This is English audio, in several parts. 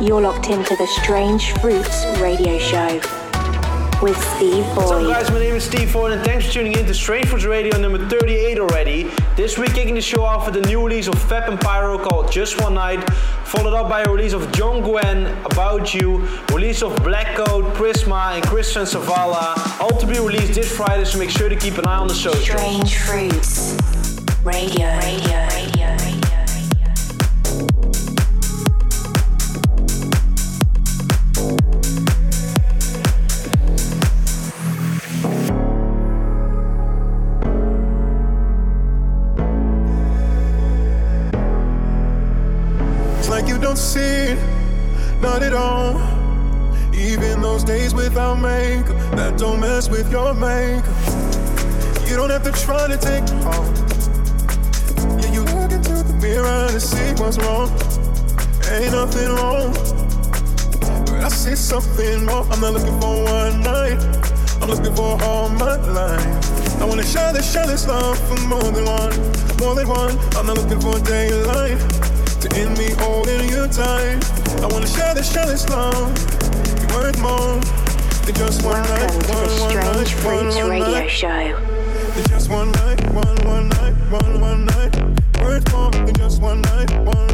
You're locked into the Strange Fruits radio show with Steve Boyd. What's up, guys? My name is Steve Boyd, and thanks for tuning in to Strange Fruits Radio number 38 already. This week, kicking the show off with the new release of Fab and Pyro called Just One Night, followed up by a release of John Gwen, About You, release of Black Coat, Prisma, and Christian Savala, all to be released this Friday, so make sure to keep an eye on the show. Strange Fruits Radio. Radio. Radio. That don't mess with your makeup. You don't have to try to take it home. Yeah, you look into the mirror to see what's wrong. Ain't nothing wrong. But I see something more. I'm not looking for one night. I'm looking for all my life. I wanna share this, share this love for more than one, more than one. I'm not looking for a daylight to end me holding you tight. I wanna share this, share this love. You're worth more just one night, Welcome to one, the Strange night, one, Fruits radio night. show. Just one night, one, one night, one, one night. Worth more than just one night, one,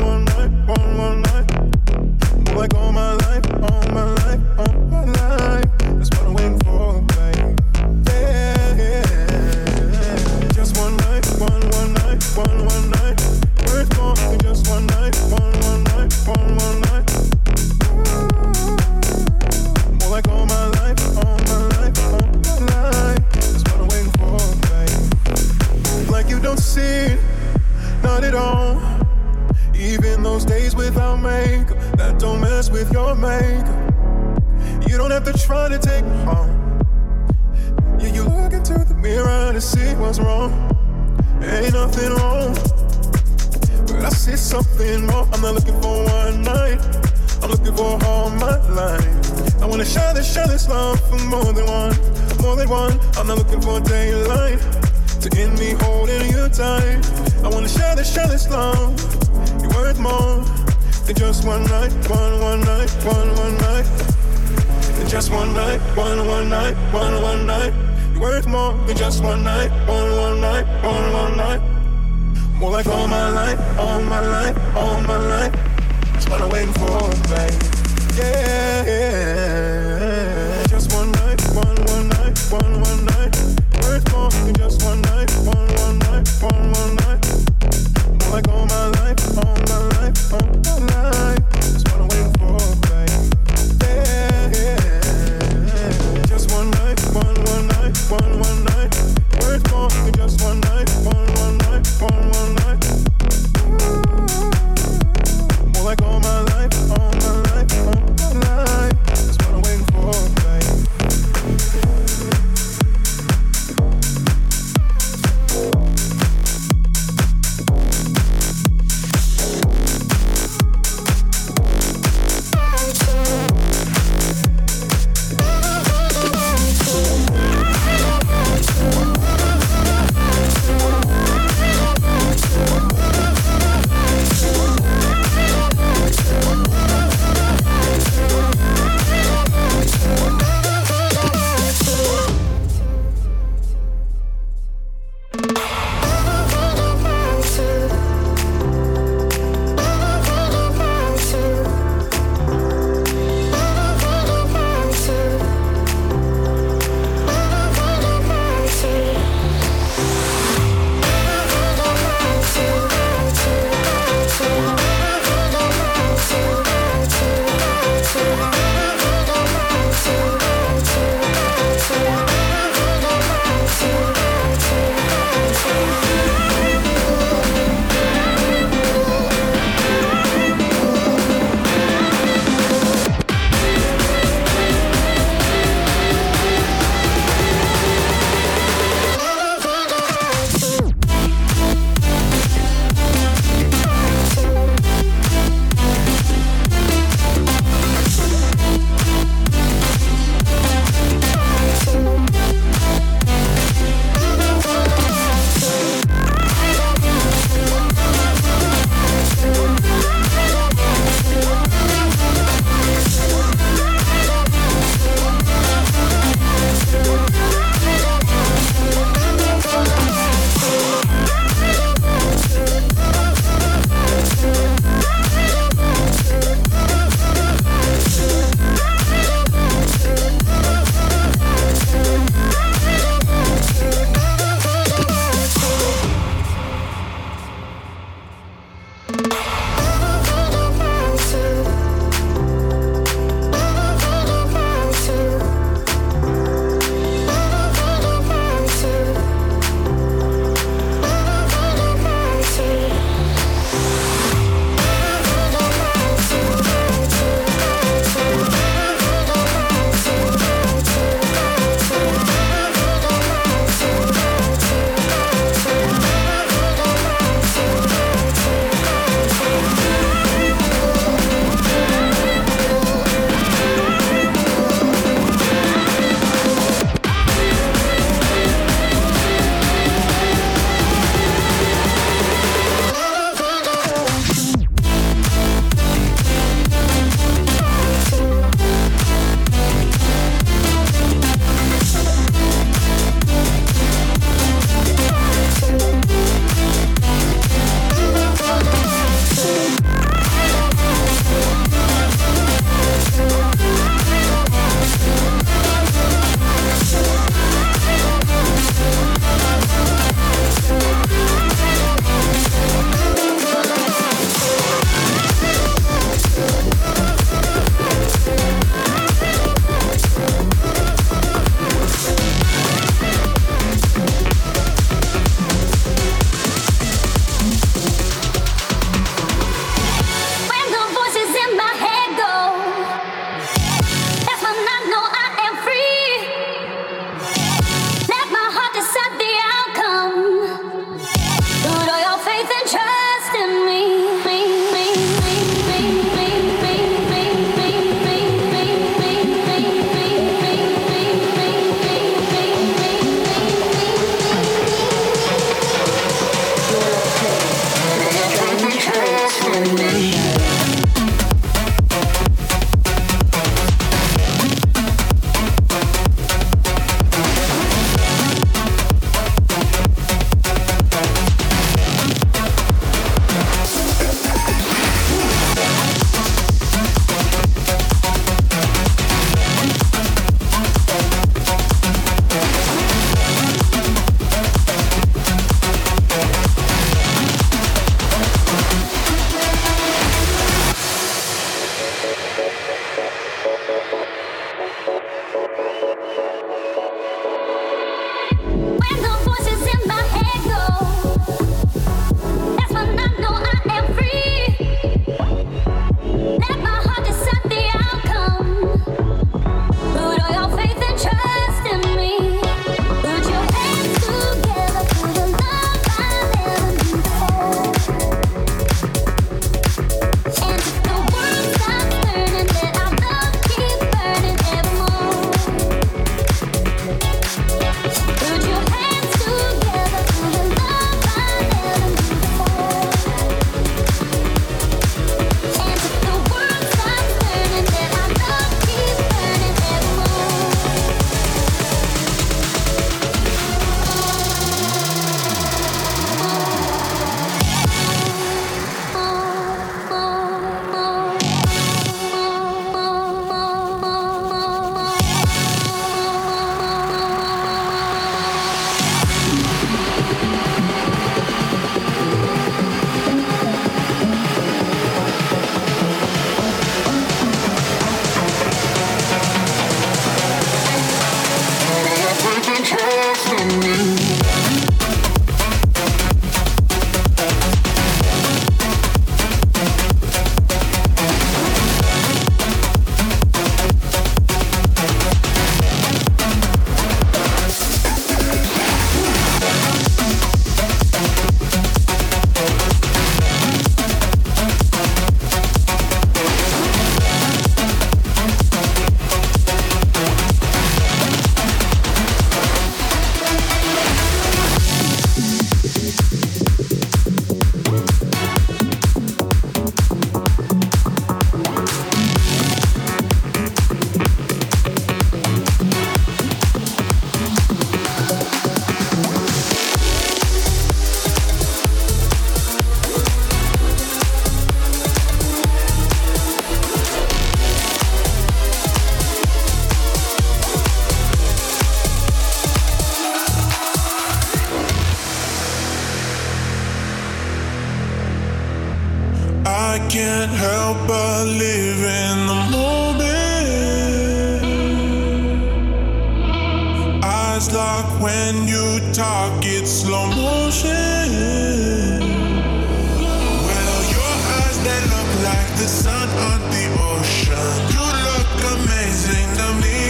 like the sun on the ocean. You look amazing to me.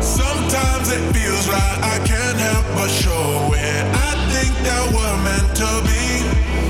Sometimes it feels I can't help but show it. I think that we're meant to be.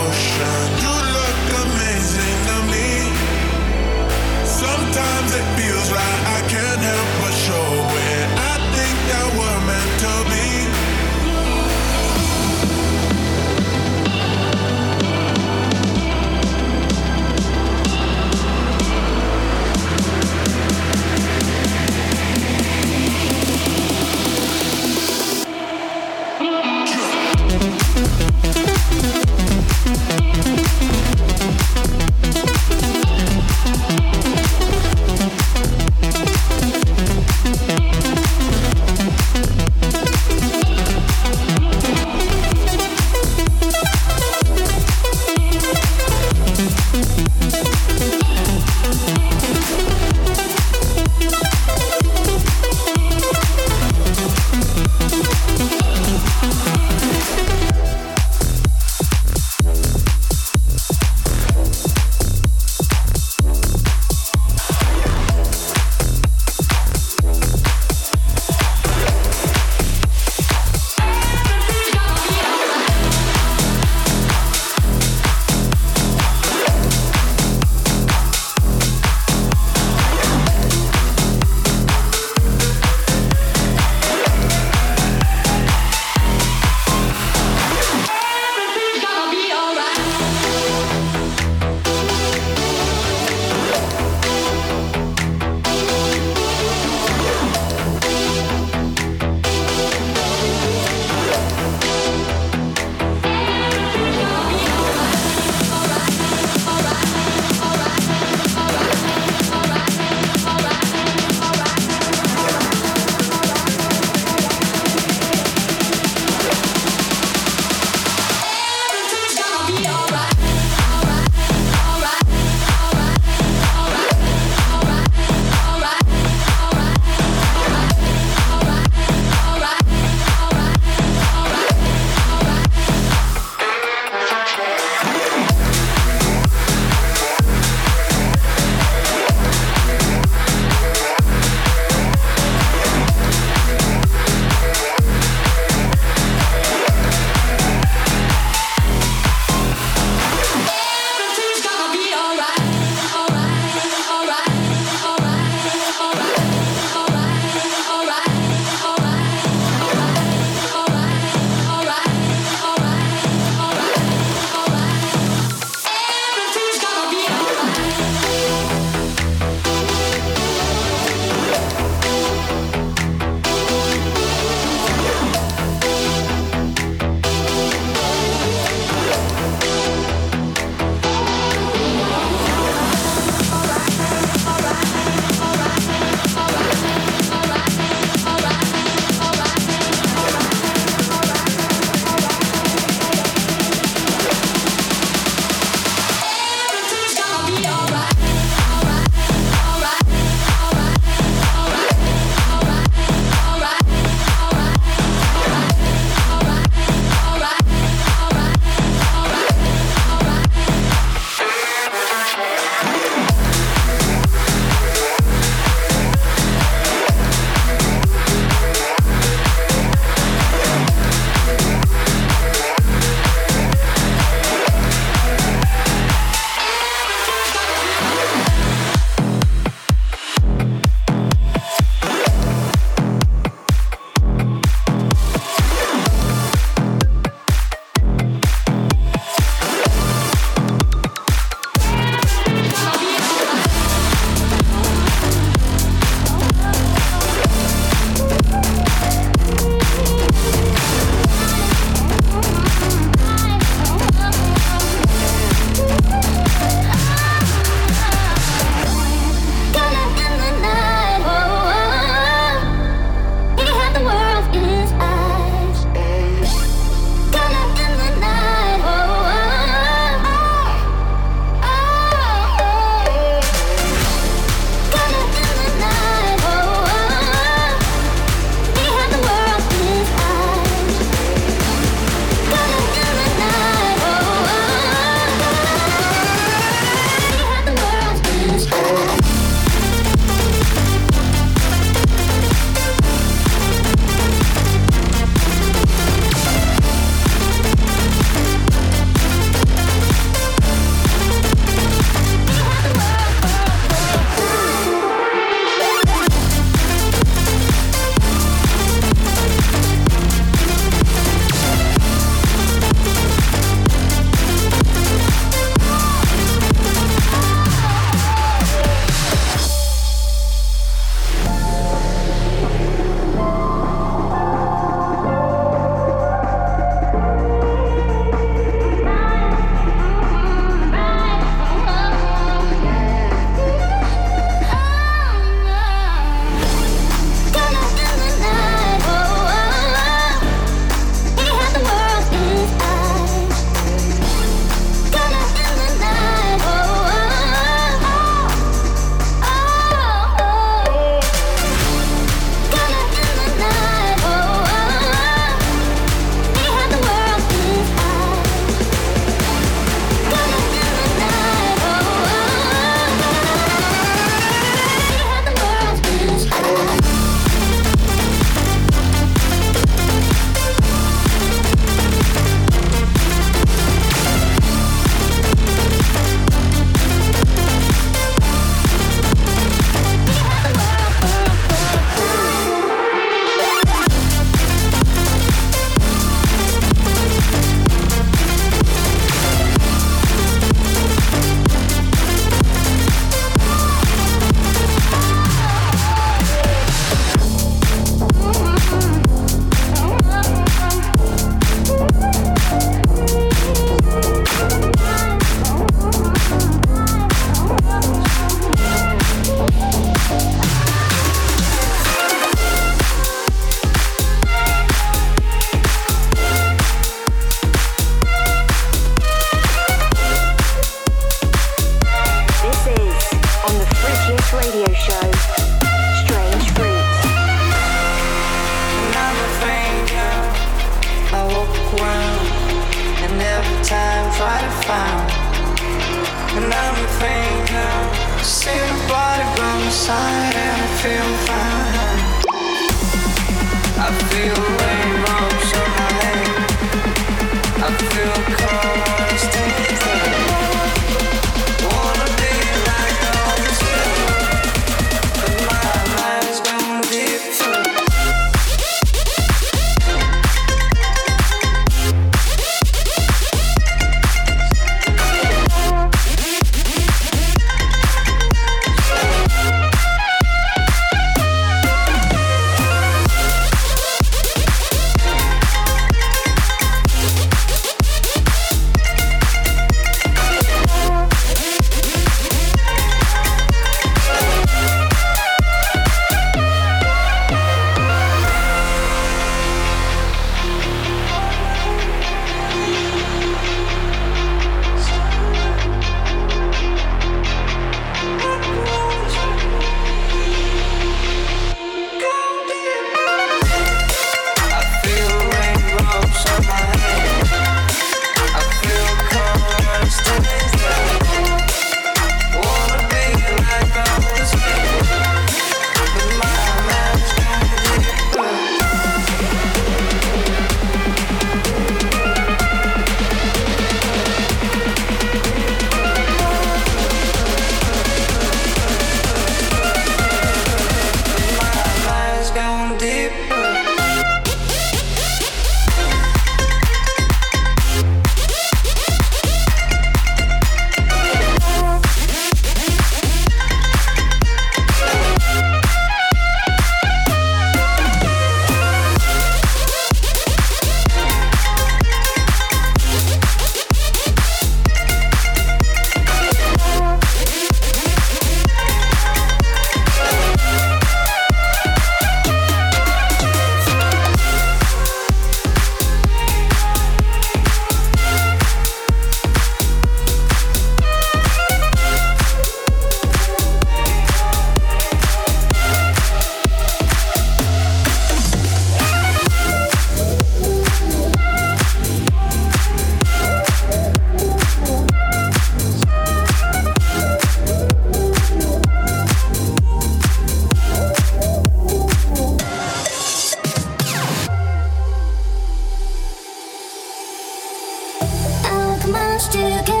much get?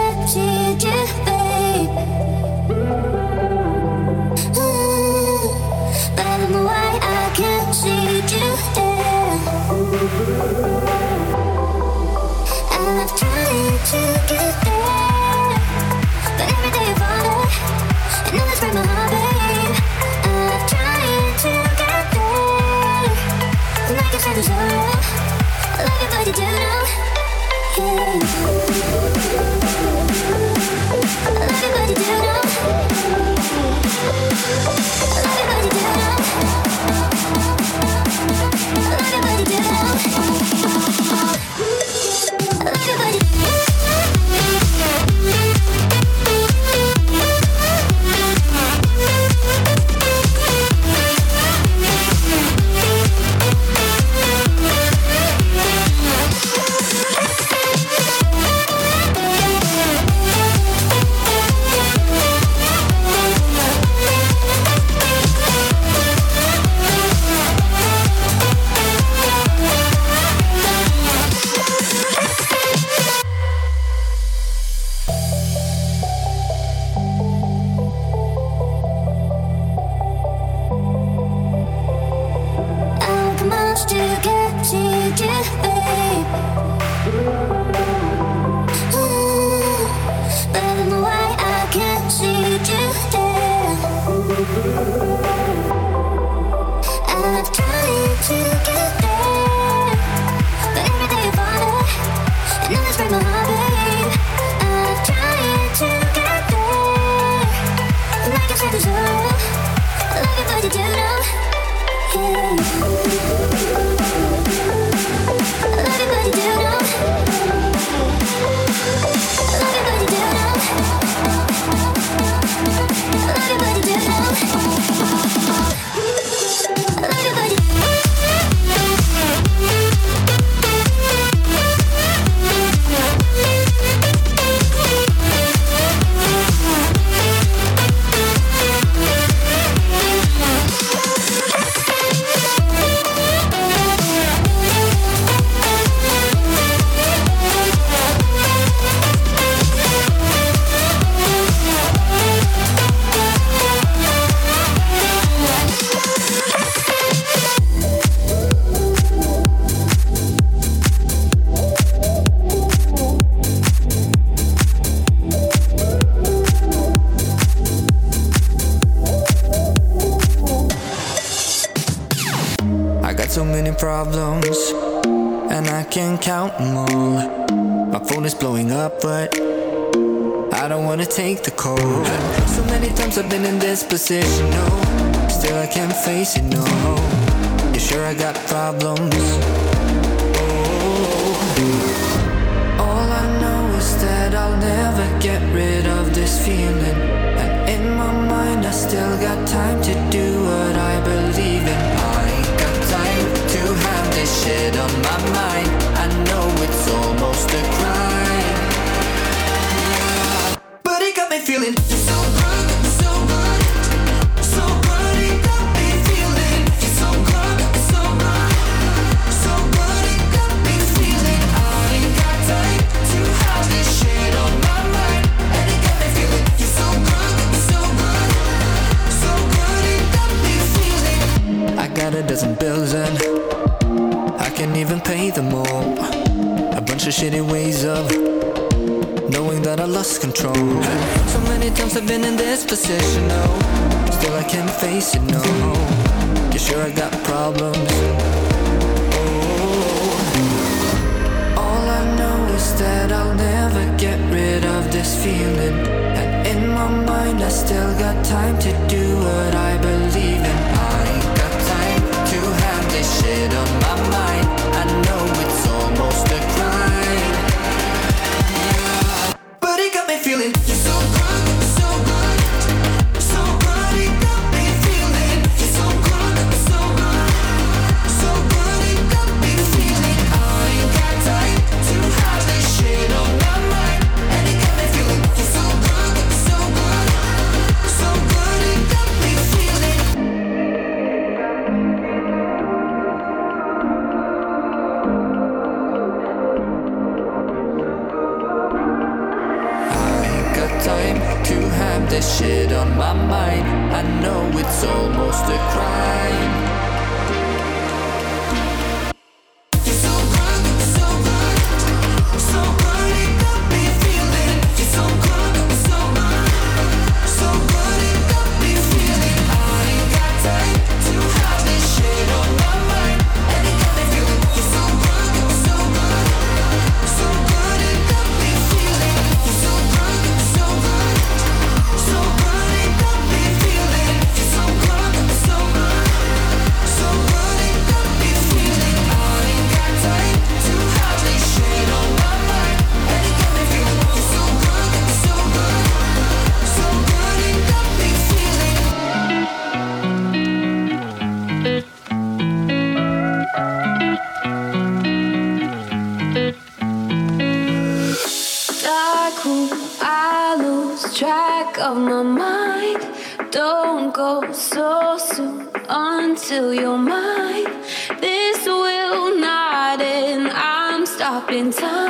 feel control. So many times I've been in this position, no. Still I can't face it, no. You sure I got problems? Oh. All I know is that I'll never get rid of this feeling. And in my mind, I still got time to do what I believe in. I got time to have this shit on my mind. I know it's almost a been time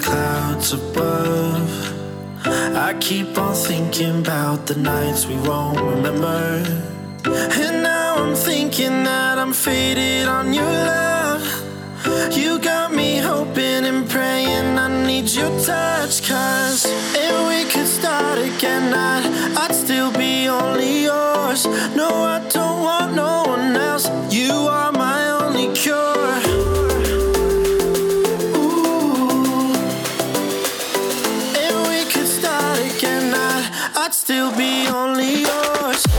clouds above. I keep on thinking about the nights we won't remember. And now I'm thinking that I'm faded on your love. You got me hoping and praying I need your touch, cause if we could start again, I'd, I'd still be only yours. No, I don't. Still be only yours.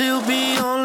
still be on